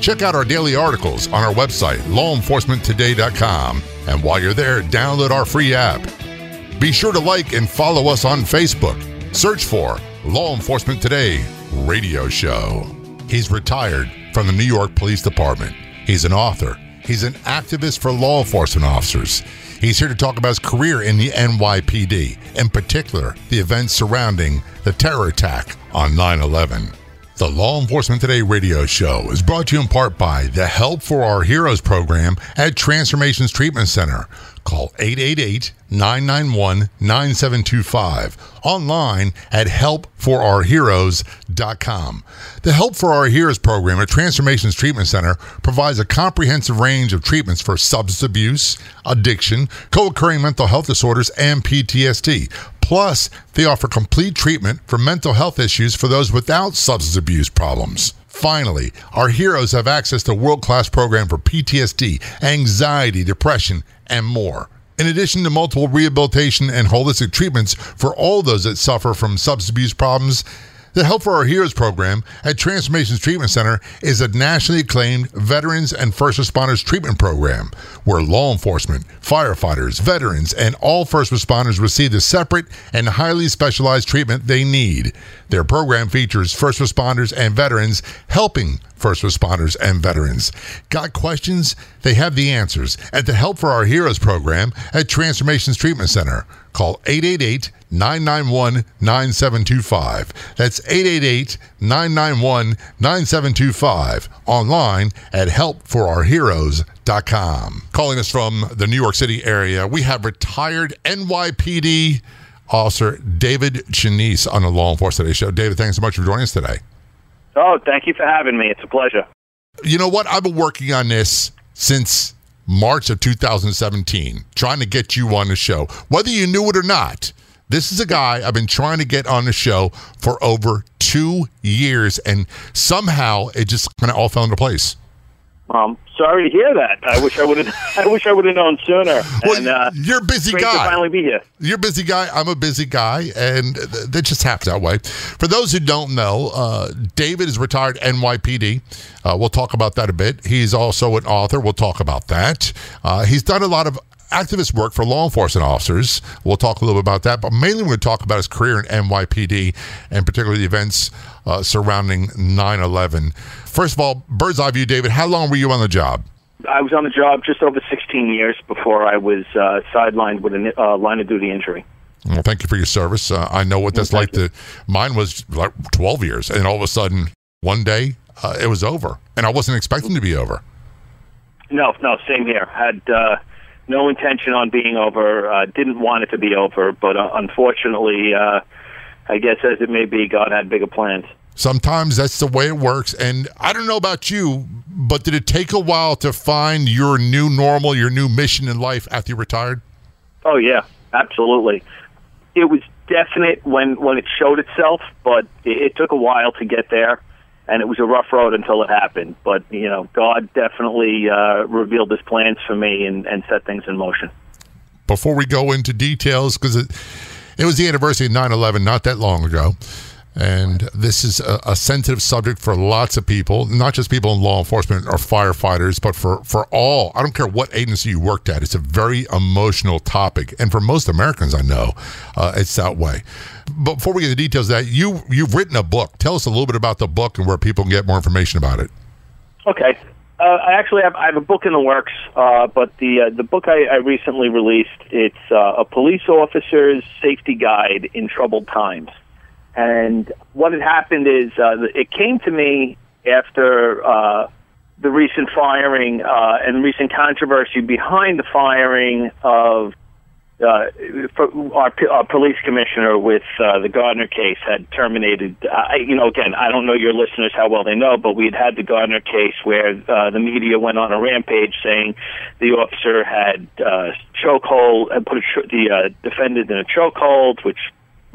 Check out our daily articles on our website, lawenforcementtoday.com. And while you're there, download our free app. Be sure to like and follow us on Facebook. Search for Law Enforcement Today Radio Show. He's retired from the New York Police Department. He's an author. He's an activist for law enforcement officers. He's here to talk about his career in the NYPD, in particular, the events surrounding the terror attack on 9 11. The Law Enforcement Today radio show is brought to you in part by the Help for Our Heroes program at Transformations Treatment Center. Call 888 991 9725. Online at helpforourheroes.com. The Help for Our Heroes program at Transformations Treatment Center provides a comprehensive range of treatments for substance abuse, addiction, co occurring mental health disorders, and PTSD. Plus, they offer complete treatment for mental health issues for those without substance abuse problems. Finally, our heroes have access to world-class program for PTSD, anxiety, depression, and more. In addition to multiple rehabilitation and holistic treatments for all those that suffer from substance abuse problems, the Help for Our Heroes program at Transformations Treatment Center is a nationally acclaimed veterans and first responders treatment program where law enforcement, firefighters, veterans, and all first responders receive the separate and highly specialized treatment they need. Their program features first responders and veterans helping first responders and veterans. Got questions? They have the answers at the Help for Our Heroes program at Transformations Treatment Center. Call 888 991 9725. That's 888 991 9725. Online at helpforourheroes.com. Calling us from the New York City area, we have retired NYPD Officer David Chianese on the Law Enforcement Today show. David, thanks so much for joining us today. Oh, thank you for having me. It's a pleasure. You know what? I've been working on this since March of 2017, trying to get you on the show, whether you knew it or not. This is a guy I've been trying to get on the show for over two years, and somehow it just kind of all fell into place. Um, sorry to hear that. I wish I would have. I wish I would have known sooner. Well, and, uh, you're a busy guy. to finally be here. You're a busy guy. I'm a busy guy, and th- that just happens that way. For those who don't know, uh, David is retired NYPD. Uh, we'll talk about that a bit. He's also an author. We'll talk about that. Uh, he's done a lot of activist work for law enforcement officers. We'll talk a little bit about that, but mainly we're going to talk about his career in NYPD and particularly the events uh, surrounding 9 11. First of all, bird's eye view, David, how long were you on the job? I was on the job just over 16 years before I was uh, sidelined with a uh, line of duty injury. Well, thank you for your service. Uh, I know what that's Well, like. To mine was like 12 years, and all of a sudden, one day, uh, it was over, and I wasn't expecting to be over. No, no, same here. Had uh, no intention on being over. Uh, didn't want it to be over, but uh, unfortunately, uh, I guess as it may be, God had bigger plans. Sometimes that's the way it works, and I don't know about you, but did it take a while to find your new normal, your new mission in life after you retired? Oh yeah, absolutely. It was definite when when it showed itself, but it, it took a while to get there, and it was a rough road until it happened. But you know, God definitely uh, revealed His plans for me and, and set things in motion. Before we go into details, because it, it was the anniversary of 9 11 not that long ago. And this is a, a sensitive subject for lots of people, not just people in law enforcement or firefighters, but for, for all. I don't care what agency you worked at. It's a very emotional topic. And for most Americans, I know uh, it's that way. But before we get the details of that, you, you've written a book. Tell us a little bit about the book and where people can get more information about it. Okay. Uh, I actually have I have a book in the works, uh, but the uh, the book I, I recently released it's uh, a police officer's safety guide in troubled times. And what had happened is uh, it came to me after uh, the recent firing uh, and recent controversy behind the firing of uh, our, our police commissioner with uh, the Gardner case had terminated. I, you know, again, I don't know your listeners how well they know, but we had had the Gardner case where uh, the media went on a rampage saying the officer had uh, chokehold and put a the uh, defendant in a chokehold, which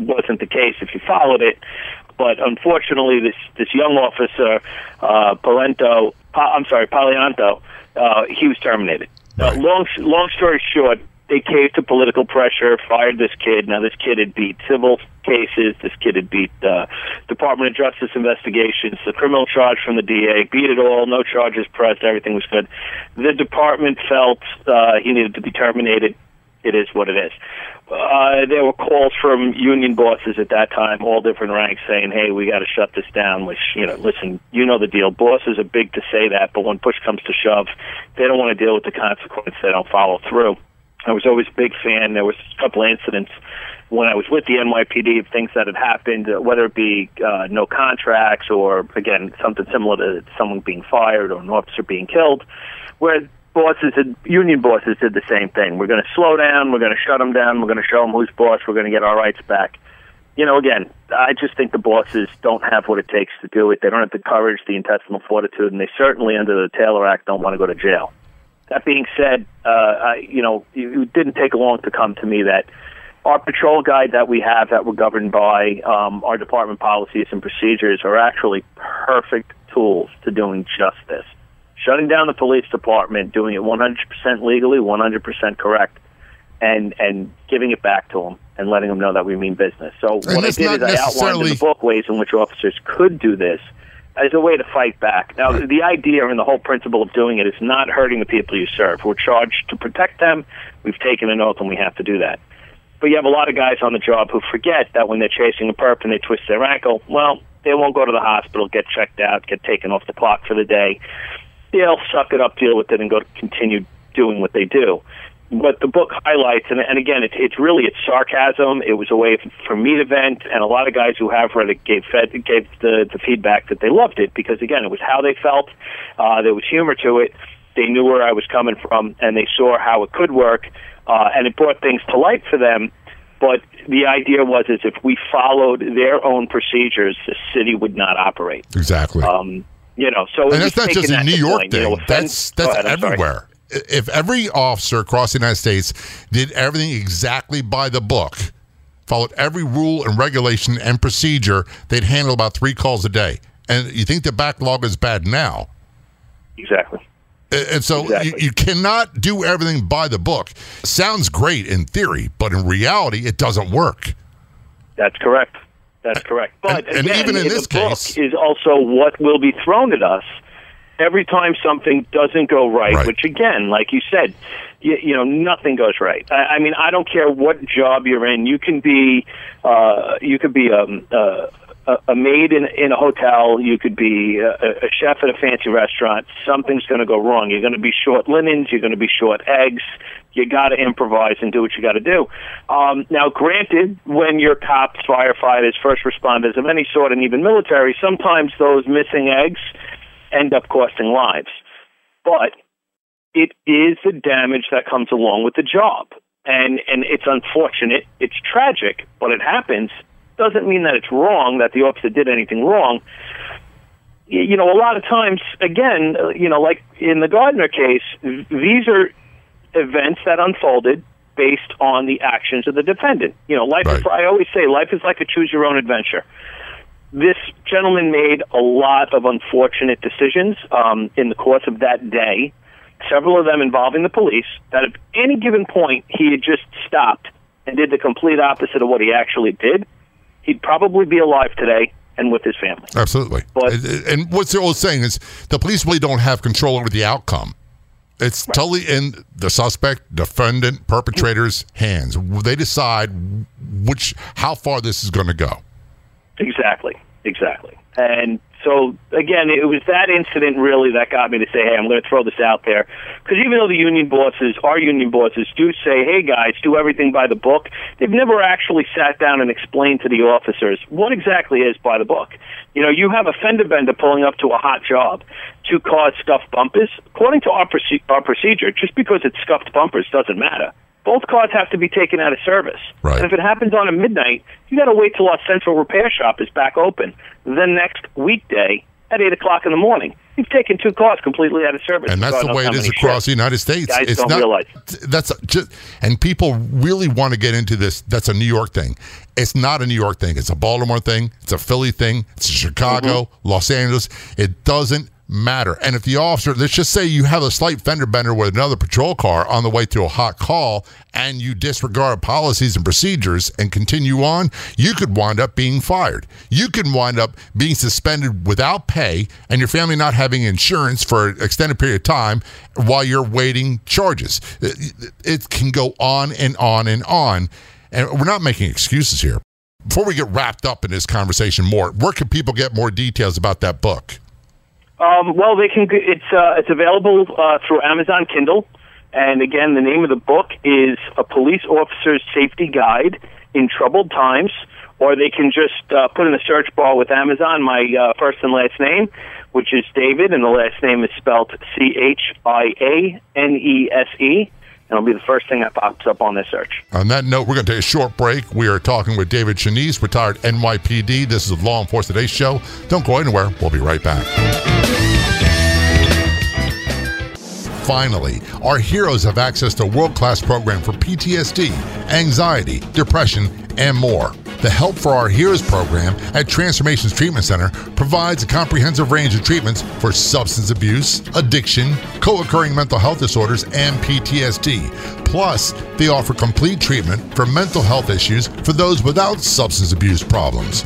wasn't the case if you followed it. But unfortunately, this this young officer, uh, Palento, pa- I'm sorry, Palianto, uh, he was terminated. Uh, right. Uh, long long story short, they caved to political pressure, fired this kid. Now this kid had beat civil cases. This kid had beat uh, Department of Justice investigations, the criminal charge from the DA, beat it all. No charges pressed. Everything was good. The department felt uh, he needed to be terminated. It is what it is. Uh, there were calls from union bosses at that time, all different ranks, saying, "Hey, we got to shut this down." Which, you know, listen, you know the deal. Bosses are big to say that, but when push comes to shove, they don't want to deal with the consequence. They don't follow through. I was always a big fan. There was a couple incidents when I was with the NYPD of things that had happened, uh, whether it be uh, no contracts or again something similar to someone being fired or an officer being killed, where bosses and union bosses did the same thing. We're going to slow down. We're going to shut them down. We're going to show them who's boss. We're going to get our rights back. You know, again, I just think the bosses don't have what it takes to do it. They don't have the courage, the intestinal fortitude, and they certainly, under the Taylor Act, don't want to go to jail. That being said, uh, I, you know, it didn't take long to come to me that our patrol guide that we have that we're governed by um, our department policies and procedures are actually perfect tools to doing just this. Shutting down the police department, doing it 100% legally, 100% correct, and and giving it back to them and letting them know that we mean business. So and what I did is I outlined in the book ways in which officers could do this as a way to fight back. Now, the idea and the whole principle of doing it is not hurting the people you serve. We're charged to protect them. We've taken an oath, and we have to do that. But you have a lot of guys on the job who forget that when they're chasing a perp and they twist their ankle, well, they won't go to the hospital, get checked out, get taken off the clock for the day. They'll suck it up, deal with it, and go to continue doing what they do what the book highlights, and, and again, it's it's really it's sarcasm. It was a way for me to vent, and a lot of guys who have read it gave fed, gave the the feedback that they loved it because again, it was how they felt. Uh, there was humor to it. They knew where I was coming from, and they saw how it could work, uh, and it brought things to light for them. But the idea was is if we followed their own procedures, the city would not operate. Exactly. Um, you know, so and that's not just a New York thing. You know, that's that's ahead, everywhere if every officer across the United States did everything exactly by the book, followed every rule and regulation and procedure, they'd handle about three calls a day. And you think the backlog is bad now? Exactly. And so exactly. you, you, cannot do everything by the book. Sounds great in theory, but in reality, it doesn't work. That's correct. That's correct. But and, again, even in, in this case, is also what will be thrown at us every time something doesn't go right, right. which again, like you said, you, you know, nothing goes right. I, I mean, I don't care what job you're in. You can be, uh, you could be um, uh, a, a maid in in a hotel. You could be a, a chef at a fancy restaurant. Something's going to go wrong. You're going to be short linens. You're going to be short eggs. You got to improvise and do what you got to do. Um, now, granted, when you're cops, firefighters, first responders of any sort, and even military, sometimes those missing eggs end up costing lives. But it is the damage that comes along with the job. And and it's unfortunate, it's tragic, but it happens. Doesn't mean that it's wrong, that the officer did anything wrong. You know, a lot of times, again, you know, like in the Gardner case, these are events that unfolded based on the actions of the defendant. You know, life right. is, I always say life is like a choose your own adventure this gentleman made a lot of unfortunate decisions um, in the course of that day, several of them involving the police, that at any given point he had just stopped and did the complete opposite of what he actually did, he'd probably be alive today and with his family. Absolutely. But, and what's the old saying is the police really don't have control over the outcome. It's right. totally in the suspect, defendant, perpetrator's hands. They decide which how far this is going to go. Exactly, exactly. And so again, it was that incident really that got me to say, "Hey, I'm going to throw this out there," because even though the union bosses, our union bosses, do say, "Hey, guys, do everything by the book," they've never actually sat down and explained to the officers what exactly is by the book. You know, you have a fender bender pulling up to a hot job to cause scuffed bumpers. According to our, proce- our procedure, just because it's scuffed bumpers doesn't matter. Both cars have to be taken out of service. Right. And if it happens on a midnight, you got to wait till our central repair shop is back open. the next weekday at eight o'clock in the morning, you've taken two cars completely out of service. And that's the way it is across shifts. the United States. Guys it's don't not realize. that's just and people really want to get into this. That's a New York thing. It's not a New York thing. It's a Baltimore thing. It's a Philly thing. It's a Chicago, Mm-hmm. Los Angeles. It doesn't matter. And if the officer, let's just say you have a slight fender bender with another patrol car on the way to a hot call, and you disregard policies and procedures and continue on, you could wind up being fired. You could wind up being suspended without pay, and your family not having insurance for an extended period of time while you're waiting charges. It can go on and on and on. And we're not making excuses here. Before we get wrapped up in this conversation more, where can people get more details about that book? Um, well, they can. It's uh, it's available uh, through Amazon Kindle, and again, the name of the book is A Police Officer's Safety Guide in Troubled Times. Or they can just uh, put in the search bar with Amazon my uh, first and last name, which is David, and the last name is spelled C H I A N E S E, it'll be the first thing that pops up on the search. On that note, we're going to take a short break. We are talking with David Chianese, retired NYPD. This is the Law Enforcement Today show. Don't go anywhere. We'll be right back. Finally, our heroes have access to a world class program for PTSD, anxiety, depression, and more. The Help for Our Heroes program at Transformations Treatment Center provides a comprehensive range of treatments for substance abuse, addiction, co occurring mental health disorders, and PTSD. Plus, they offer complete treatment for mental health issues for those without substance abuse problems.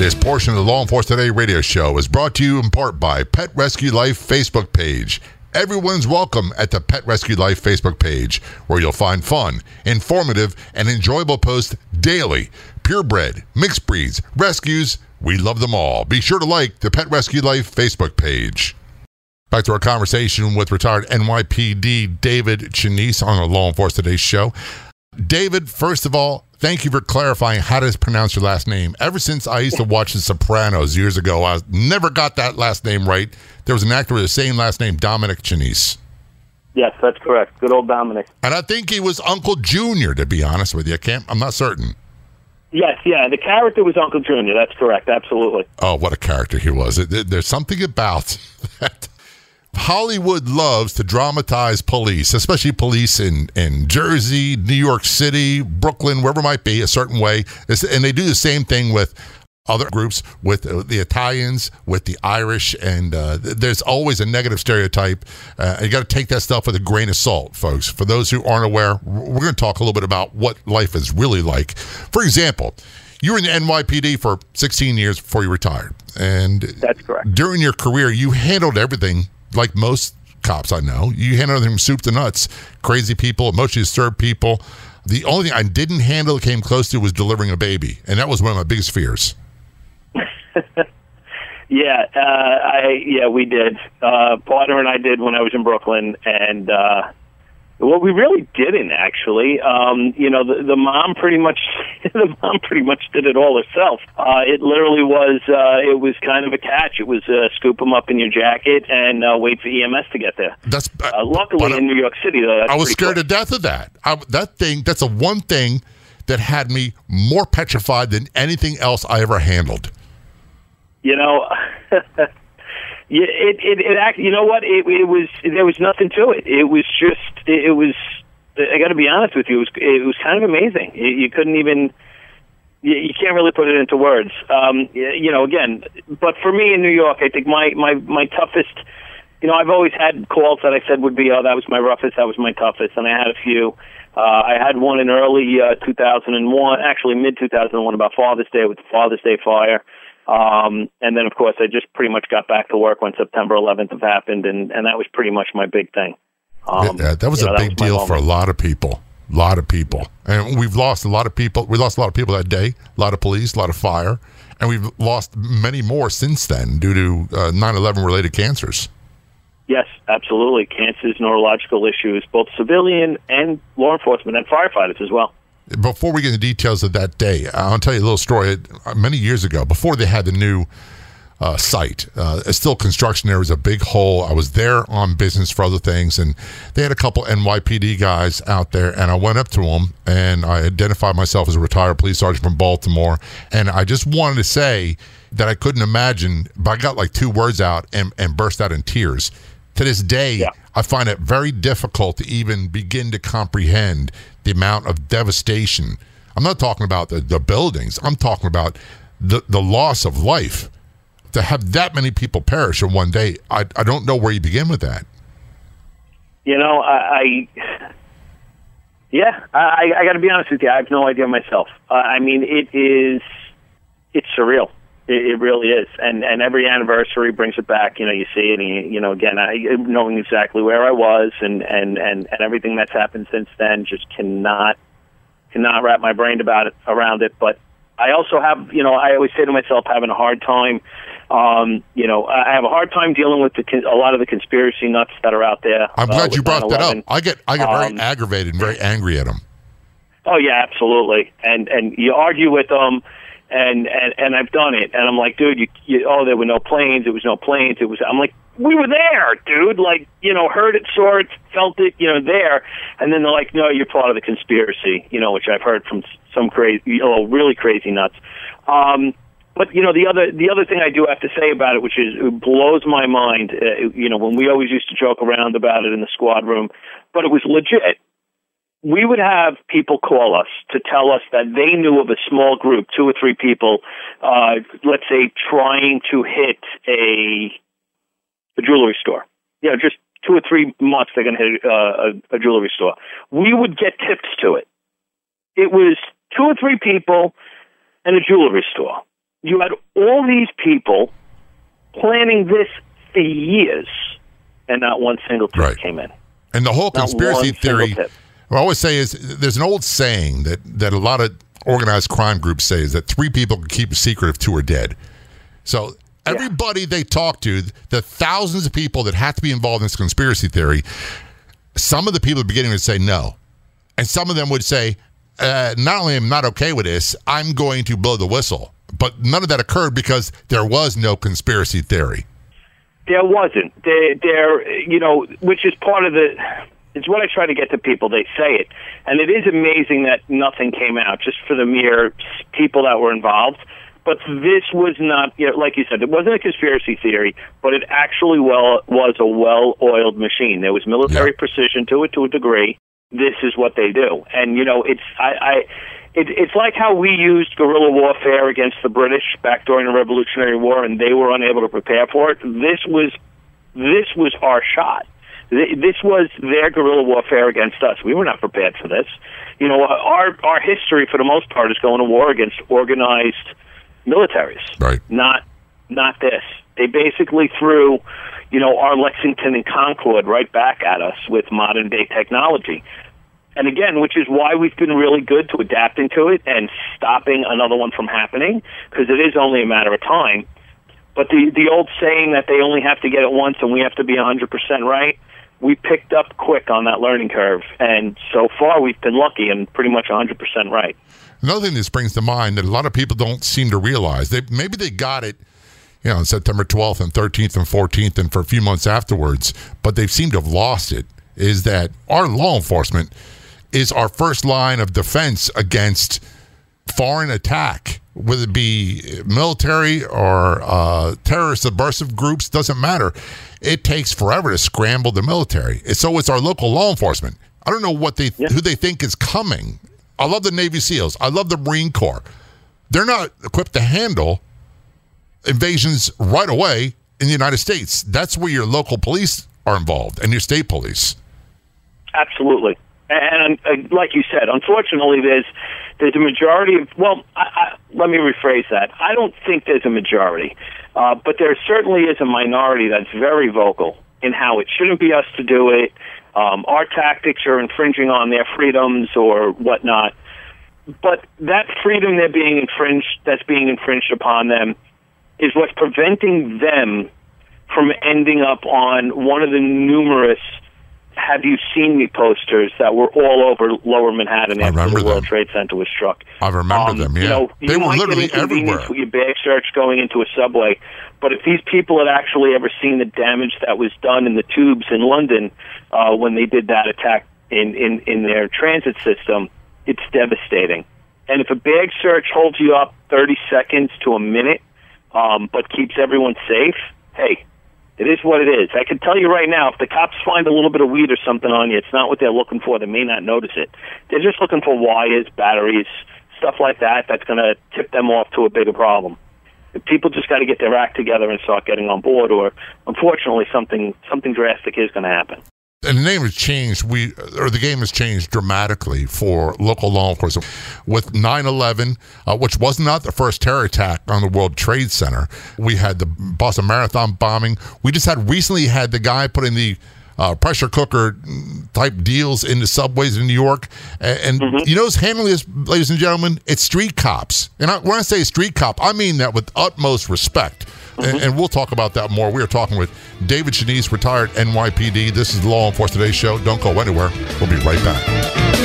This portion of the Law Enforcement Today radio show is brought to you in part by Pet Rescue Life Facebook page. Everyone's welcome at the Pet Rescue Life Facebook page, where you'll find fun, informative, and enjoyable posts daily. Purebred, mixed breeds, rescues, we love them all. Be sure to like the Pet Rescue Life Facebook page. Back to our conversation with retired NYPD David Chianese on the Law Enforcement Today show. David, first of all, thank you for clarifying how to pronounce your last name. Ever since I used to watch The Sopranos years ago, I never got that last name right. There was an actor with the same last name, Dominic Chianese. Yes, that's correct. Good old Dominic. And I think he was Uncle Junior, to be honest with you. I can't, I'm not certain. Yes, yeah, the character was Uncle Junior. That's correct. Absolutely. Oh, what a character he was. There's something about that. Hollywood loves to dramatize police, especially police in, in Jersey, New York City, Brooklyn, wherever it might be, a certain way. And they do the same thing with other groups, with uh, the Italians, with the Irish, and uh, there's always a negative stereotype. Uh, you got to take that stuff with a grain of salt, folks. For those who aren't aware, we're going to talk a little bit about what life is really like. For example, you were in the NYPD for 16 years before you retired. And That's correct. during your career, you handled everything like most cops I know. You handle from soup to nuts. Crazy people, emotionally disturbed people. The only thing I didn't handle came close to was delivering a baby. And that was one of my biggest fears. Yeah, uh, I yeah we did. Uh, partner and I did when I was in Brooklyn, and uh, well, we really didn't actually. Um, you know, the, the mom pretty much the mom pretty much did it all herself. Uh, it literally was uh, it was kind of a catch. It was uh, scoop them up in your jacket and uh, wait for EMS to get there. That's Uh, luckily, but in New York City, though, I was scared to death of that. I, that thing, that's the one thing that had me more petrified than anything else I ever handled. You know, yeah, it it it act. You know what? It it was there was nothing to it. It was just it, it was. I got to be honest with you. It was it was kind of amazing. You, you couldn't even. You, you can't really put it into words. Um, you know, again, but for me in New York, I think my my my toughest you know, I've always had calls that I said would be, oh, that was my roughest, that was my toughest, and I had a few. Uh, I had one in early uh, 2001, actually mid 2001, about Father's Day with the Father's Day fire. Um, and then, of course, I just pretty much got back to work when September 11th have happened, and, and that was pretty much my big thing. Um, yeah, that was a know, big was deal for a lot of people. A lot of people. And we've lost a lot of people. We lost a lot of people that day, a lot of police, a lot of fire. And we've lost many more since then due to uh, 9 uh, 11 related cancers. Yes, absolutely. Cancers, neurological issues, both civilian and law enforcement and firefighters as well. Before we get into details of that day, I'll tell you a little story. Many years ago, before they had the new uh, site. Uh, it's still construction. There was a big hole. I was there on business for other things, and they had a couple NYPD guys out there. And I went up to them and I identified myself as a retired police sergeant from Baltimore. And I just wanted to say that I couldn't imagine, but I got like two words out and, and burst out in tears. To this day, yeah. I find it very difficult to even begin to comprehend the amount of devastation. I'm not talking about the, the buildings. I'm talking about the, the loss of life to have that many people perish in one day, I, I don't know where you begin with that. You know, I, I yeah, I, I got to be honest with you. I have no idea myself. Uh, I mean, it is, it's surreal. It, it really is, and and every anniversary brings it back. You know, you see it, and you, you know, again, I knowing exactly where I was, and and and and everything that's happened since then, just cannot cannot wrap my brain about it around it. But I also have, you know, I always say to myself, having a hard time um, you know, I have a hard time dealing with the, a lot of the conspiracy nuts that are out there. I'm glad uh, you brought 9/11. that up. I get I get very um, aggravated and very angry at them. Oh yeah, absolutely. And and you argue with them, and and and I've done it. And I'm like, dude, you, you oh, there were no planes. It was no planes. It was. I'm like, we were there, dude. Like, you know, heard it, saw it, felt it, you know, there. And then they're like, no, you're part of the conspiracy. You know, which I've heard from some crazy, you know, really crazy nuts. Um, but you know the other the other thing I do have to say about it, which is it blows my mind. Uh, you know when we always used to joke around about it in the squad room, but it was legit. We would have people call us to tell us that they knew of a small group, two or three people, uh, let's say, trying to hit a a jewelry store. You know, just two or three months they're going to hit uh, a, a jewelry store. We would get tips to it. It was two or three people and a jewelry store you had all these people planning this for years, and not one single tip right. came in. And the whole conspiracy theory, I always say is there's an old saying that, that a lot of organized crime groups say is that three people can keep a secret if two are dead. So everybody yeah. they talk to, the thousands of people that have to be involved in this conspiracy theory, some of the people at the beginning would say no. And some of them would say, uh, not only am I not okay with this, I'm going to blow the whistle. But none of that occurred because there was no conspiracy theory. There wasn't. There, there, you know, which is part of the. It's what I try to get to people. They say it, and it is amazing that nothing came out just for the mere people that were involved. But this was not, you know, like you said, it wasn't a conspiracy theory, but it actually well was a well-oiled machine. There was military yeah. precision to it to a degree. This is what they do, and you know, it's I. I it, it's like how we used guerrilla warfare against the British back during the Revolutionary War, and they were unable to prepare for it. This was this was our shot. This was their guerrilla warfare against us. We were not prepared for this. You know, our our history, for the most part, is going to war against organized militaries. Right. Not not this. They basically threw, you know, our Lexington and Concord right back at us with modern day technology and again, which is why we've been really good to adapting to it and stopping another one from happening, because it is only a matter of time. But the the old saying that they only have to get it once and we have to be 100% right, we picked up quick on that learning curve, and so far we've been lucky and pretty much 100% right. Another thing that springs to mind that a lot of people don't seem to realize, they maybe they got it you know, on September 12th and 13th and 14th and for a few months afterwards, but they seem to have lost it, is that our law enforcement – is our first line of defense against foreign attack, whether it be military or uh, terrorist subversive groups, doesn't matter. It takes forever to scramble the military. So it's our local law enforcement. I don't know what they yeah. who they think is coming. I love the Navy SEALs. I love the Marine Corps. They're not equipped to handle invasions right away in the United States. That's where your local police are involved and your state police. Absolutely. And uh, like you said, unfortunately, there's there's a majority of. Well, I, I, let me rephrase that. I don't think there's a majority, uh, but there certainly is a minority that's very vocal in how it shouldn't be us to do it. Um, our tactics are infringing on their freedoms or whatnot. But that freedom they're being infringed, that's being infringed upon them, is what's preventing them from ending up on one of the numerous have you seen me posters that were all over Lower Manhattan after the World them. Trade Center was struck. I remember um, them. Yeah, you know, they were literally everywhere. With your bag search going into a subway, but if these people had actually ever seen the damage that was done in the tubes in London uh, when they did that attack in, in in their transit system, it's devastating. And if a bag search holds you up 30 seconds to a minute, um, but keeps everyone safe, hey, it is what it is. I can tell you right now, if the cops find a little bit of weed or something on you, it's not what they're looking for. They may not notice it. They're just looking for wires, batteries, stuff like that. That's going to tip them off to a bigger problem. People just got to get their act together and start getting on board, or unfortunately, something something drastic is going to happen and the name has changed we or the game has changed dramatically for local law enforcement with 9-11 uh, which was not the first terror attack on the world trade center we had the boston marathon bombing we just had recently had the guy putting the uh, pressure cooker type deals in the subways in New York. And, and mm-hmm. you know who's handling this, ladies and gentlemen? It's street cops. And I, when I say street cop, I mean that with utmost respect. Mm-hmm. And, and, we'll talk about that more. We are talking with David Chianese, retired NYPD. This is the Law Enforcement Today show. Don't go anywhere. We'll be right back.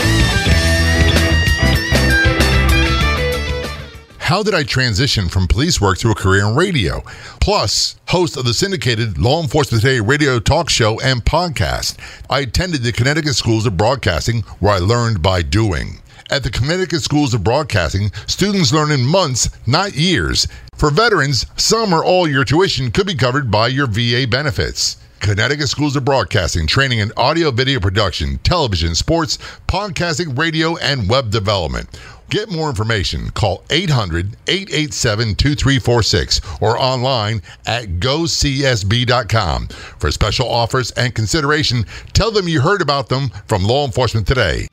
How did I transition from police work to a career in radio? Plus, host of the syndicated Law Enforcement Today radio talk show and podcast. I attended the Connecticut Schools of Broadcasting, where I learned by doing. At the Connecticut Schools of Broadcasting, students learn in months, not years. For veterans, some or all your tuition could be covered by your VA benefits. Connecticut Schools of Broadcasting, training in audio, video production, television, sports, podcasting, radio, and web development. Get more information. Call 800 887 2346 or online at gocsb.com. For special offers and consideration, tell them you heard about them from Law Enforcement Today.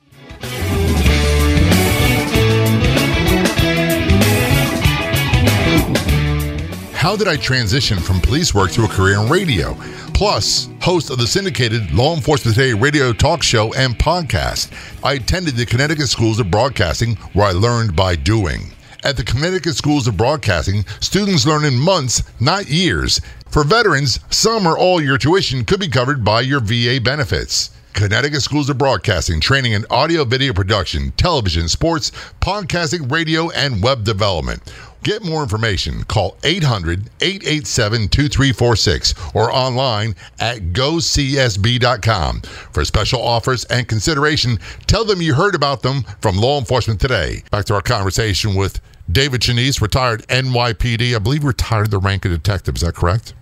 How did I transition from police work to a career in radio? Plus, host of the syndicated Law Enforcement Today radio talk show and podcast. I attended the Connecticut Schools of Broadcasting, where I learned by doing. At the Connecticut Schools of Broadcasting, students learn in months, not years. For veterans, some or all your tuition could be covered by your VA benefits. Connecticut Schools of Broadcasting, training in audio, video production, television, sports, podcasting, radio, and web development. Get more information. Call 800 887 2346 or online at gocsb.com. For special offers and consideration, tell them you heard about them from Law Enforcement Today. Back to our conversation with David Chianese, retired NYPD. I believe retired the rank of detective. Is that correct?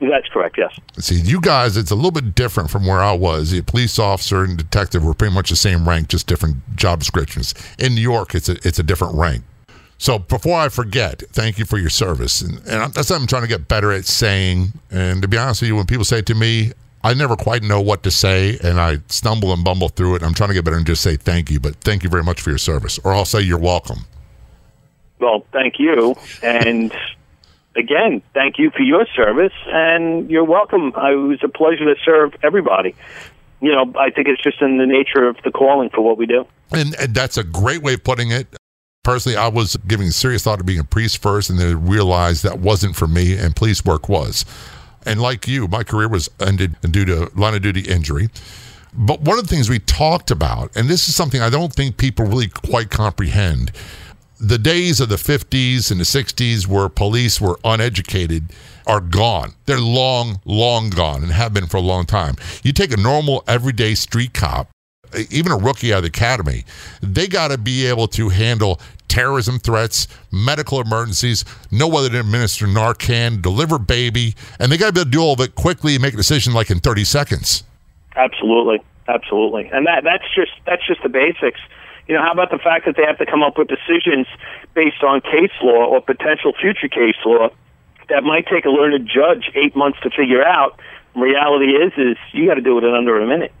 That's correct, yes. See, you guys, it's a little bit different from where I was. The police officer and detective were pretty much the same rank, just different job descriptions. In New York, it's a, it's a different rank. So before I forget, thank you for your service. And, and that's what I'm trying to get better at saying. And to be honest with you, when people say it to me, I never quite know what to say and I stumble and bumble through it. I'm trying to get better and just say thank you, but thank you very much for your service. Or I'll say you're welcome. Well, thank you. And again, thank you for your service and you're welcome. It was a pleasure to serve everybody. You know, I think it's just in the nature of the calling for what we do. And, and that's a great way of putting it personally, I was giving serious thought to being a priest first, and then realized that wasn't for me, and police work was. And like you, my career was ended due to line of duty injury. But one of the things we talked about, and this is something I don't think people really quite comprehend, the days of the 50s and the 60s where police were uneducated are gone. They're long, long gone and have been for a long time. You take a normal, everyday street cop even a rookie out of the academy, they got to be able to handle terrorism threats, medical emergencies, know whether to administer Narcan, deliver baby, and they got to be able to do all of it quickly and make a decision like in 30 seconds. Absolutely, absolutely, and that that's just that's just the basics. You know, how about the fact that they have to come up with decisions based on case law or potential future case law that might take a learned judge eight months to figure out. Reality is, is you got to do it in under a minute.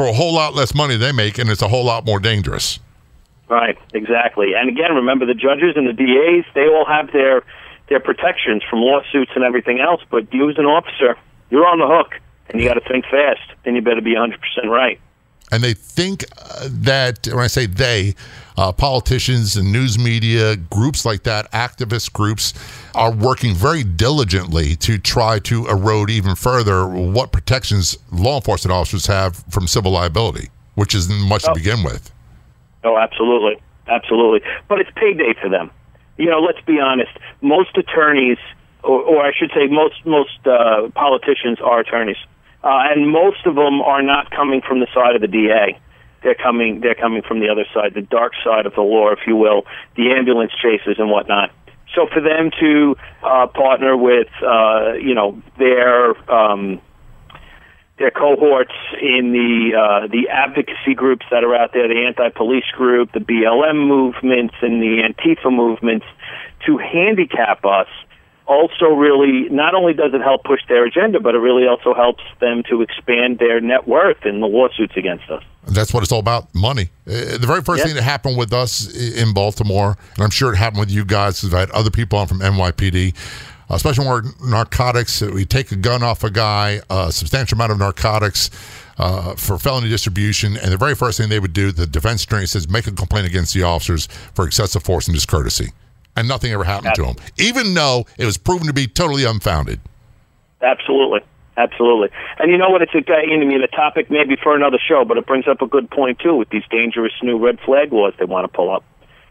For a whole lot less money they make, and it's a whole lot more dangerous. Right, exactly. And again, remember the judges and the DAs, they all have their their protections from lawsuits and everything else, but you as an officer, you're on the hook and you got to think fast and you better be 100% right. And they think uh, that when I say they, uh, politicians and news media, groups like that, activist groups, are working very diligently to try to erode even further what protections law enforcement officers have from civil liability, which isn't much oh. to begin with. Oh, absolutely, absolutely. But it's payday for them. You know, let's be honest. Most attorneys, or, or I should say, most most uh, politicians are attorneys, uh, and most of them are not coming from the side of the DA. They're coming. They're coming from the other side, the dark side of the law, if you will, the ambulance chasers and whatnot. So for them to uh, partner with, uh, you know, their um, their cohorts in the uh, the advocacy groups that are out there, the anti-police group, the BLM movements, and the Antifa movements, to handicap us. Also, really, not only does it help push their agenda, but it really also helps them to expand their net worth in the lawsuits against us. That's what it's all about money. Uh, the very first thing that happened with us in Baltimore, and I'm sure it happened with you guys, because I had other people on from NYPD uh, special war narcotics. We take a gun off a guy, a substantial amount of narcotics uh, for felony distribution, and the very first thing they would do, the defense attorney says, make a complaint against the officers for excessive force and discourtesy. And nothing ever happened Absolutely. to them, even though it was proven to be totally unfounded. Absolutely. Absolutely. And you know what? It's a, I mean, a topic maybe for another show, but it brings up a good point, too, with these dangerous new red flag laws they want to pull up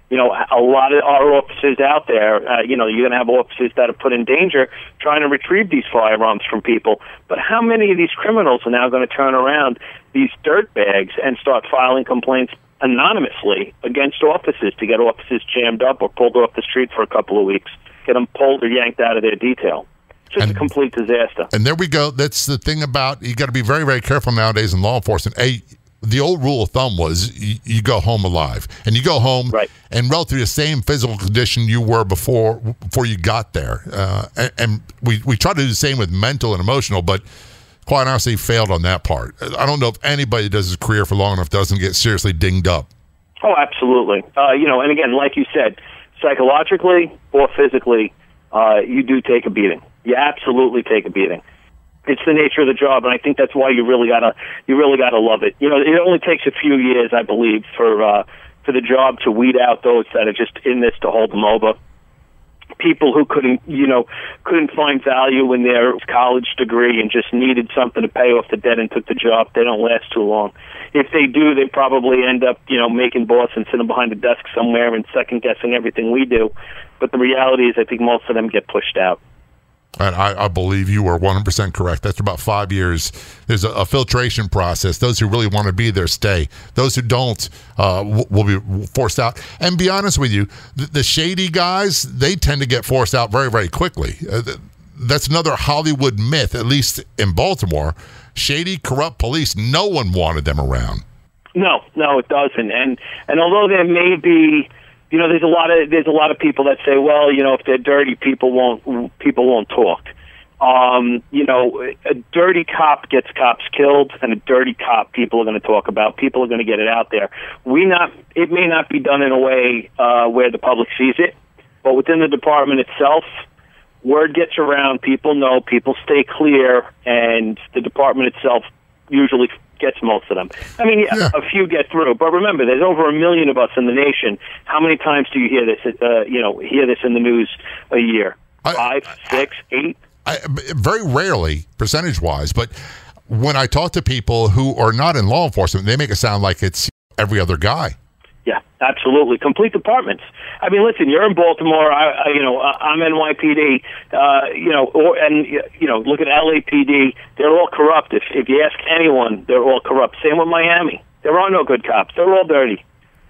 you know, a lot of our officers out there, uh, you know, you're going to have officers that are put in danger trying to retrieve these firearms from people. But how many of these criminals are now going to turn around these dirt bags and start filing complaints anonymously against offices to get offices jammed up or pulled off the street for a couple of weeks, get them pulled or yanked out of their detail? just and, a complete disaster. And there we go. That's the thing about you got to be very, very careful nowadays in law enforcement. A, the old rule of thumb was you, you, go home alive, and you go home right. in relatively the same physical condition you were before before you got there. Uh, and, and, we we try to do the same with mental and emotional, but quite honestly, failed on that part. I don't know if anybody does his career for long enough doesn't get seriously dinged up. Oh, absolutely. Uh, you know, and again, like you said, psychologically or physically, uh, you do take a beating. You absolutely take a beating it's the nature of the job, and I think that's why you really gotta you really gotta love it. You know, it only takes a few years, I believe, for uh, for the job to weed out those that are just in this to hold them over. People who couldn't, you know, couldn't find value in their college degree and just needed something to pay off the debt and took the job. They don't last too long. If they do, they probably end up, you know, making boss and sitting behind a desk somewhere and second guessing everything we do. But the reality is, I think most of them get pushed out. And I, I, believe you are 100% correct. That's about five years. There's a, a, filtration process. Those who really want to be there stay. Those who don't uh, w- will be forced out. And be honest with you, the, the, shady guys, they tend to get forced out very, very quickly. Uh, that's another Hollywood myth, at least in Baltimore. Shady, corrupt police, no one wanted them around. No, no, it doesn't. And and although there may be you know, there's a lot of there's a lot of people that say, well, you know, if they're dirty, people won't people won't talk. Um, you know, a dirty cop gets cops killed, and a dirty cop people are going to talk about. People are going to get it out there. We not it may not be done in a way uh, where the public sees it, but within the department itself, word gets around. People know. People stay clear, and the department itself usually gets most of them. I mean, yeah. a few get through, but remember, there's over a million of us in the nation. How many times do you hear this? Uh, you know, hear this in the news a year? I, Five, six, eight. I, very rarely, percentage wise, but when I talk to people who are not in law enforcement, they make it sound like it's every other guy. Absolutely. Complete departments. I mean, listen, you're in Baltimore. I, I you know, I'm NYPD. Uh, you know, or and you know, look at LAPD. They're all corrupt. If if you ask anyone, they're all corrupt. Same with Miami. There are no good cops. They're all dirty.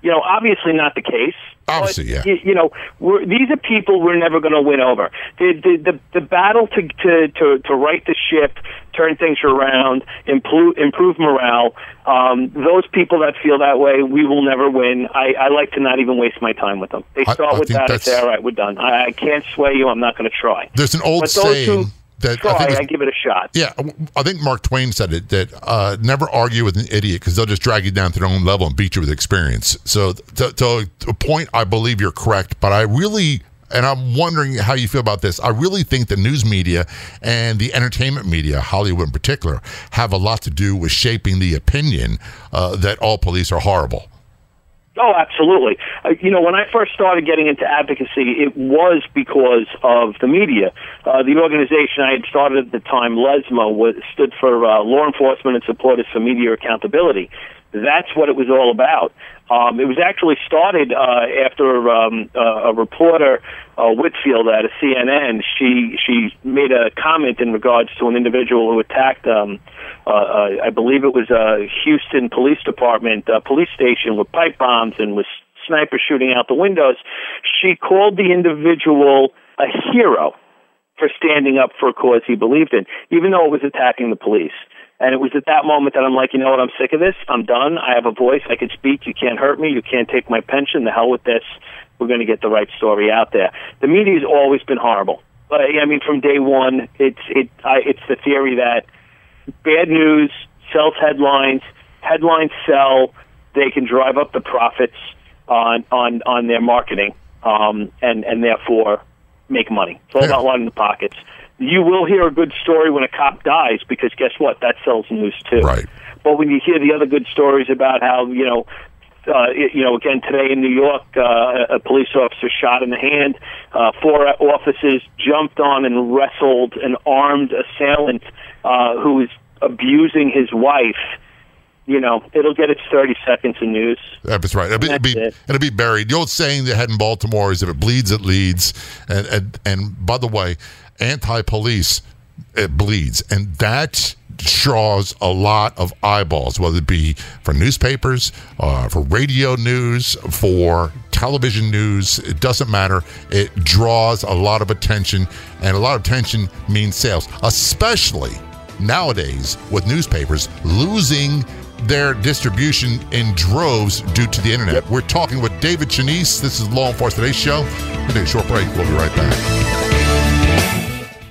You know, obviously not the case. Obviously, but, yeah. You, you know, we're, these are people we're never going to win over. The the the, the battle to, to to to right the ship, turn things around, improve improve morale. Um, those people that feel that way, we will never win. I, I like to not even waste my time with them. They start I with that and say, "All right, we're done. I, I can't sway you. I'm not going to try." There's an old those who saying that try, I think I, it's- give it a shot. Yeah, I think Mark Twain said it that uh, never argue with an idiot because they'll just drag you down to their own level and beat you with experience. So, to, to a point, I believe you're correct, but I really, and I'm wondering how you feel about this. I really think the news media and the entertainment media, Hollywood in particular, have a lot to do with shaping the opinion uh, that all police are horrible. Oh, absolutely. Uh, you know, when I first started getting into advocacy, it was because of the media. Uh, the organization I had started at the time, LESMA, was, stood for uh, Law Enforcement and Supporters for Media Accountability. That's what it was all about. Um, it was actually started uh, after um, uh, a reporter, uh, Whitfield, at a CNN. She she made a comment in regards to an individual who attacked. Um, uh, uh, I believe it was a Houston Police Department uh, police station with pipe bombs and with snipers shooting out the windows. She called the individual a hero for standing up for a cause he believed in, even though it was attacking the police. And it was at that moment that I'm like, you know what, I'm sick of this. I'm done. I have a voice. I can speak. You can't hurt me. You can't take my pension. The hell with this. We're going to get the right story out there. The media's always been horrible. But, I mean, from day one, it's it I, it's the theory that bad news sells headlines. Headlines sell. They can drive up the profits on on on their marketing, um, and and therefore make money. It's all about lining the pockets. You will hear a good story when a cop dies because guess what? That sells news too. Right. But when you hear the other good stories about how you know, uh, you know, again today in New York, uh, a police officer shot in the hand. Uh, four officers jumped on and wrestled an armed assailant uh, who was abusing his wife. You know, it'll get its thirty seconds of news. That's right. It'll be, it'll, be, it. it'll be buried. The old saying they had in Baltimore is if it bleeds, it leads. And and, and by the way, anti-police, it bleeds, and that draws a lot of eyeballs, whether it be for newspapers, uh, for radio news, for television news. It doesn't matter. It draws a lot of attention, and a lot of attention means sales, especially nowadays with newspapers losing their distribution in droves due to the internet. We're talking with David Chianese. This is Law Enforcement Today's show. We'll take a short break. We'll be right back.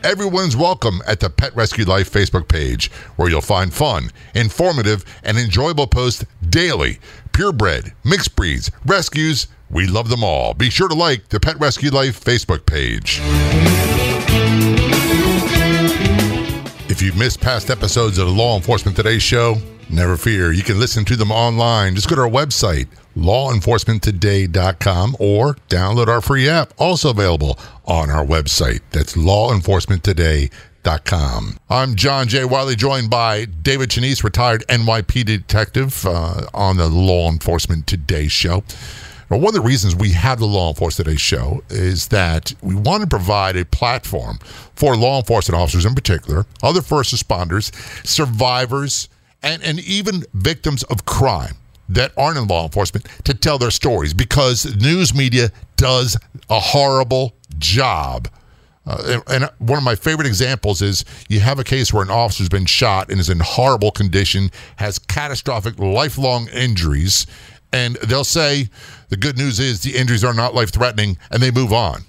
Everyone's welcome at the Pet Rescue Life Facebook page, where you'll find fun, informative, and enjoyable posts daily. Purebred, mixed breeds, rescues, we love them all. Be sure to like the Pet Rescue Life Facebook page. If you've missed past episodes of the Law Enforcement Today show, never fear. You can listen to them online. Just go to our website, lawenforcementtoday.com, or download our free app, also available on our website. That's lawenforcementtoday.com. I'm John J. Wiley, joined by David Chianese, retired NYP detective uh, on the Law Enforcement Today show. Well, one of the reasons we have the Law Enforcement Today show is that we want to provide a platform for law enforcement officers in particular, other first responders, survivors, and, and even victims of crime that aren't in law enforcement to tell their stories because news media does a horrible job. Uh, and, and one of my favorite examples is you have a case where an officer's been shot and is in horrible condition, has catastrophic lifelong injuries, and they'll say the good news is the injuries are not life threatening, and they move on.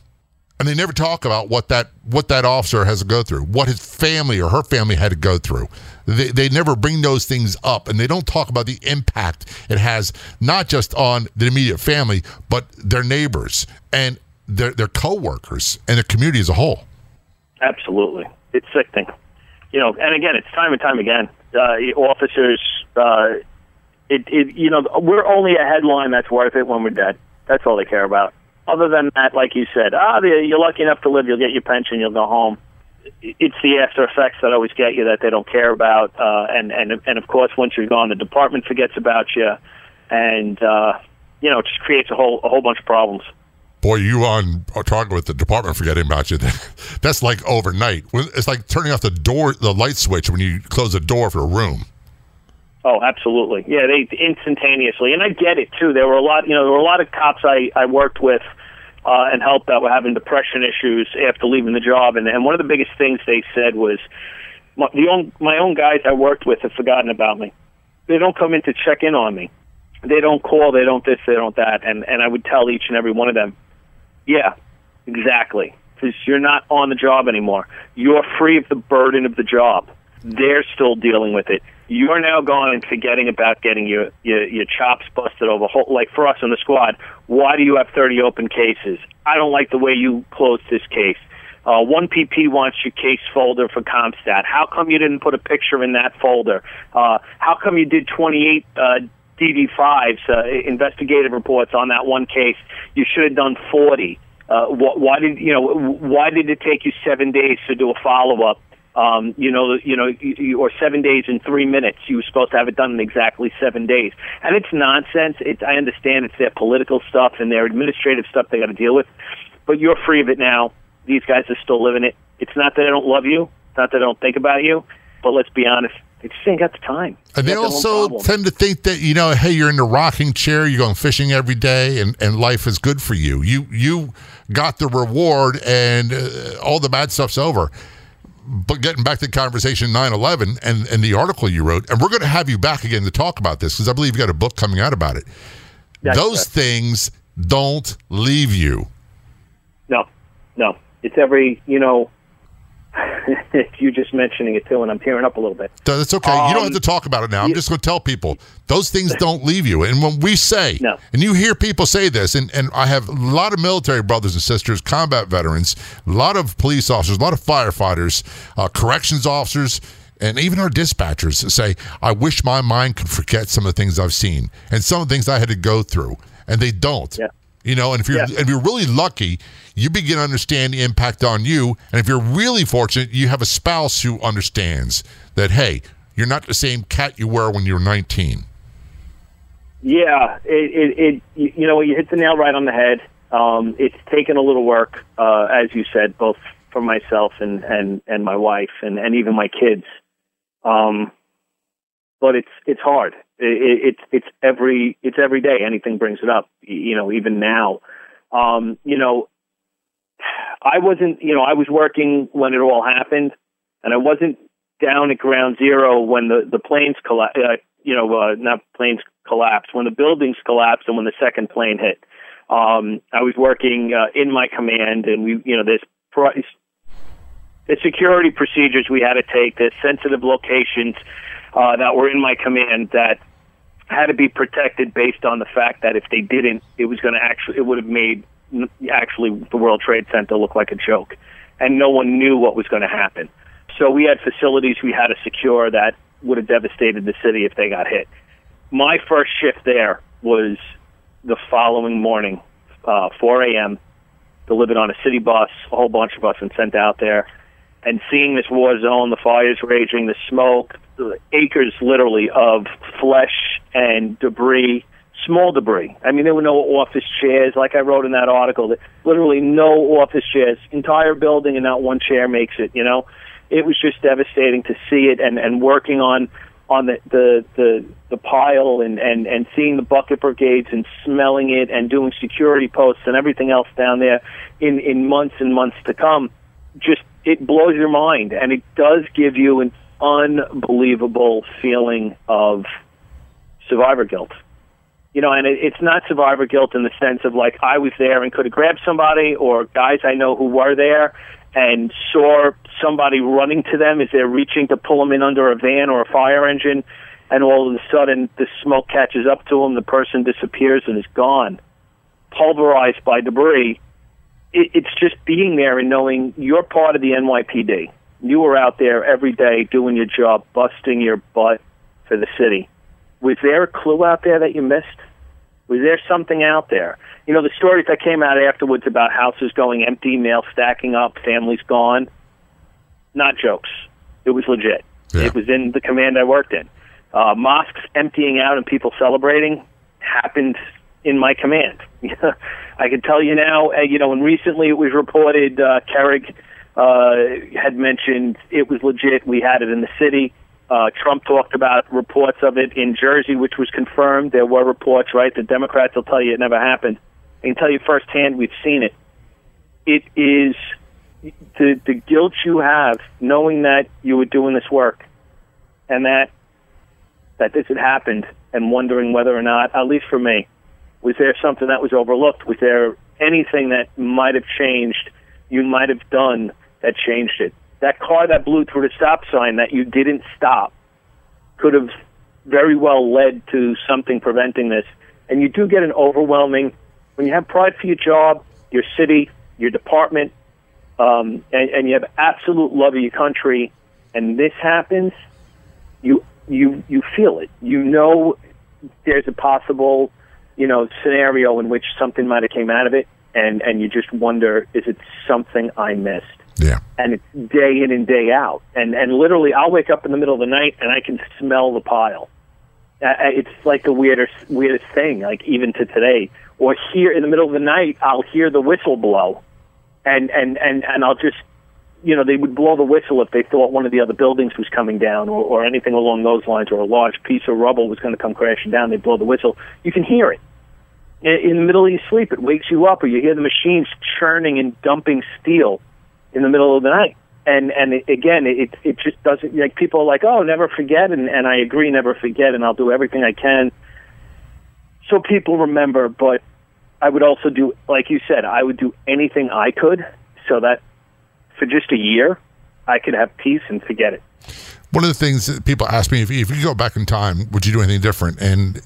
And they never talk about what that what that officer has to go through, what his family or her family had to go through. They, they never bring those things up, and they don't talk about the impact it has not just on the immediate family, but their neighbors and their their coworkers and the community as a whole. Absolutely, it's sickening. You know, and again, it's time and time again. Uh, officers, uh, it, it, you know, we're only a headline that's worth it when we're dead. That's all they care about. Other than that, like you said, ah, you're lucky enough to live. You'll get your pension. You'll go home. It's the after effects that always get you that they don't care about. Uh, and and and of course, once you're gone, the department forgets about you, and uh, you know, it just creates a whole a whole bunch of problems. Boy, you on target with the department forgetting about you. That's like overnight. It's like turning off the door, the light switch when you close the door for a room. Oh, absolutely. Yeah, they instantaneously, and I get it too. There were a lot, you know, there were a lot of cops I I worked with uh, and helped that were having depression issues after leaving the job, and and one of the biggest things they said was my, the own, my own guys I worked with have forgotten about me. They don't come in to check in on me. They don't call. They don't this. They don't that. And and I would tell each and every one of them, yeah, exactly, because you're not on the job anymore. You're free of the burden of the job. They're still dealing with it you're now gone forgetting about getting your, your your chops busted over. Like for us in the squad, why do you have 30 open cases? I don't like the way you closed this case. Uh, one PP wants your case folder for CompStat. How come you didn't put a picture in that folder? Uh, how come you did 28 uh, DD5s, uh, investigative reports on that one case? You should have done 40. Uh, wh- why did you know? Why did it take you seven days to do a follow up? Um, you know, you know, or seven days in three minutes. You were supposed to have it done in exactly seven days, and it's nonsense. It's I understand it's their political stuff and their administrative stuff they got to deal with, but you're free of it now. These guys are still living it. It's not that I don't love you. It's not that I don't think about you. But let's be honest, they just ain't got the time. And they also tend to think that you know, hey, you're in the rocking chair, you're going fishing every day, and, and life is good for you. You you got the reward, and uh, all the bad stuff's over but getting back to the conversation 9-11 and, and the article you wrote and we're going to have you back again to talk about this because i believe you got a book coming out about it. Those things don't leave you. No no. It's every you know you just mentioning it too, and I'm tearing up a little bit. That's okay. Um, you don't have to um, talk about it now. I'm you, just going to tell people those things don't leave you. And when we say, no. and you hear people say this, and, and I have a lot of military brothers and sisters, combat veterans, a lot of police officers, a lot of firefighters, uh, corrections officers, and even our dispatchers say, I wish my mind could forget some of the things I've seen and some of the things I had to go through. And they don't. Yeah. You know, and if you're if you're really lucky, you begin to understand the impact on you. And if you're really fortunate, you have a spouse who understands that hey, you're not the same cat you were when you were 19. Yeah, it, it, it you know you hit the nail right on the head. Um, it's taken a little work, uh, as you said, both for myself and and and my wife and and even my kids. Um, but it's it's hard. It, it's it's every it's every day. Anything brings it up. You know, even now. Um, you know, I wasn't. You know, I was working when it all happened, and I wasn't down at ground zero when the the planes collapsed. Uh, you know, uh, not planes collapsed when the buildings collapsed and when the second plane hit. Um, I was working uh, in my command, and we, you know, there's the security procedures we had to take. the sensitive locations uh, that were in my command that had to be protected based on the fact that if they didn't, it was going to actually it would have made actually the World Trade Center look like a joke, and no one knew what was going to happen. So we had facilities we had to secure that would have devastated the city if they got hit. My first shift there was the following morning, uh, 4 a.m. Delivered on a city bus, a whole bunch of us, and sent out there. And seeing this war zone, the fires raging, the smoke, acres literally of flesh and debris, small debris. I mean, there were no office chairs, like I wrote in that article. that Literally no office chairs. Entire building and not one chair makes it. You know, it was just devastating to see it and and working on on the the the, the pile and and and seeing the bucket brigades and smelling it and doing security posts and everything else down there in in months and months to come. Just it blows your mind and it does give you an unbelievable feeling of survivor guilt. You know, and it, it's not survivor guilt in the sense of like I was there and could have grabbed somebody, or guys I know who were there and saw somebody running to them as they're reaching to pull them in under a van or a fire engine, and all of a sudden the smoke catches up to them, the person disappears and is gone, pulverized by debris. It, it's just being there and knowing you're part of the NYPD you were out there every day doing your job, busting your butt for the city. Was there a clue out there that you missed? Was there something out there? You know, the stories that came out afterwards about houses going empty, mail stacking up, families gone. Not jokes. It was legit. Yeah. It was in the command I worked in. Uh, mosques emptying out and people celebrating happened in my command. I can tell you now, uh, you know, and recently it was reported, uh, Kerik uh, had mentioned it was legit. We had it in the city. Uh, Trump talked about reports of it in Jersey, which was confirmed. There were reports, right? The Democrats will tell you it never happened. I can tell you firsthand, we've seen it. It is the the guilt you have knowing that you were doing this work and that that this had happened and wondering whether or not, at least for me, was there something that was overlooked? Was there anything that might have changed, you might have done that changed it? That car that blew through the stop sign that you didn't stop could have very well led to something preventing this. And you do get an overwhelming, when you have pride for your job, your city, your department, um, and, and you have absolute love of your country, and this happens, you you you feel it. You know there's a possible, you know, scenario in which something might have came out of it, and and you just wonder, is it something I missed? Yeah. And it's day in and day out, and and literally, I'll wake up in the middle of the night and I can smell the pile. Uh, it's like the weirdest weirdest thing, like even to today. Or here in the middle of the night, I'll hear the whistle blow, and and and and I'll just you know, they would blow the whistle if they thought one of the other buildings was coming down or, or anything along those lines, or a large piece of rubble was going to come crashing down. They'd blow the whistle. You can hear it. In, the middle of your sleep, it wakes you up, or you hear the machines churning and dumping steel in the middle of the night. And and it, again, it it just doesn't like people are like, oh, never forget, and and I agree, never forget, and I'll do everything I can so people remember. But I would also do, like you said, I would do anything I could so that for just a year, I could have peace and forget it. One of the things that people ask me if, if you go back in time, would you do anything different? And,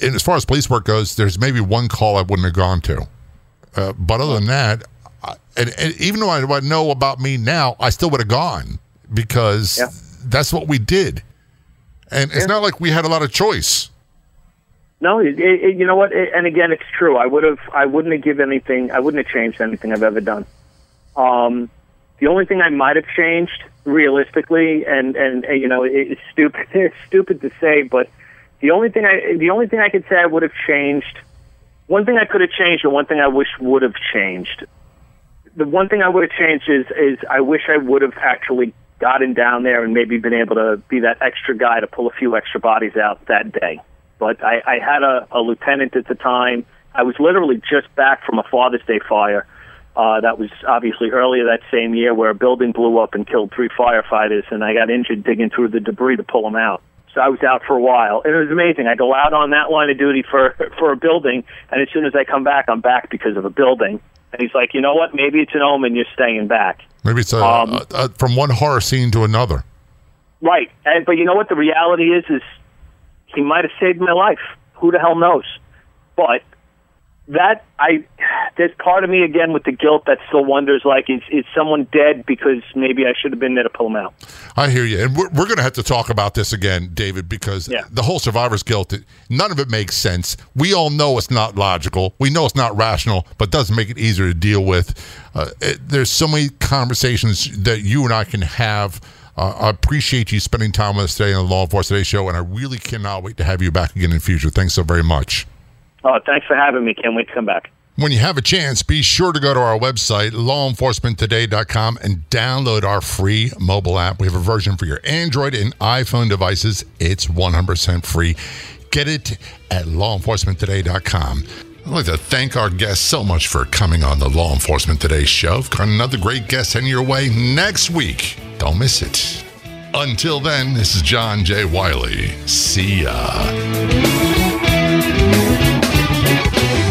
and as far as police work goes, there's maybe one call I wouldn't have gone to. Uh, but other than that, I, and, and, even though I know about me now, I still would have gone because yeah. that's what we did. And it's not like we had a lot of choice. No, it, it, you know what? and again, it's true. I would have, I wouldn't have given anything. I wouldn't have changed anything I've ever done. Um, the only thing I might have changed, realistically, and and, you know, it's stupid. It's stupid to say, but the only thing I the only thing I could say I would have changed, one thing I could have changed, and one thing I wish would have changed. The one thing I would have changed is is I wish I would have actually gotten down there and maybe been able to be that extra guy to pull a few extra bodies out that day. But I, I had a, a lieutenant at the time. I was literally just back from a Father's Day fire uh, that was obviously earlier that same year where a building blew up and killed three firefighters, and I got injured digging through the debris to pull them out. So I was out for a while, and it was amazing. I go out on that line of duty for for a building, and as soon as I come back, I'm back because of a building. And he's like, you know what? Maybe it's an omen. You're staying back. Maybe it's a, um, a, a, from one horror scene to another. Right, and, but you know what? The reality is, is he might have saved my life. Who the hell knows? But that I there's part of me again with the guilt that still wonders like is is someone dead because maybe I should have been there to pull him out. I hear you, and we're, we're going to have to talk about this again, David, because yeah. the whole survivor's guilt, none of it makes sense. We all know it's not logical. We know it's not rational, but does make it easier to deal with. Uh, it, there's so many conversations that you and I can have. Uh, I appreciate you spending time with us today on the Law Enforcement Today show, and I really cannot wait to have you back again in the future. Thanks so very much. Oh, thanks for having me. Can't wait to come back. When you have a chance, be sure to go to our website, lawenforcementtoday.com, and download our free mobile app. We have a version for your Android and iPhone devices. It's 100% free. Get it at lawenforcementtoday.com. I'd like to thank our guests so much for coming on the Law Enforcement Today show. Got another great guest heading your way next week. Don't miss it. Until then, this is John J. Wiley. See ya. Thank you.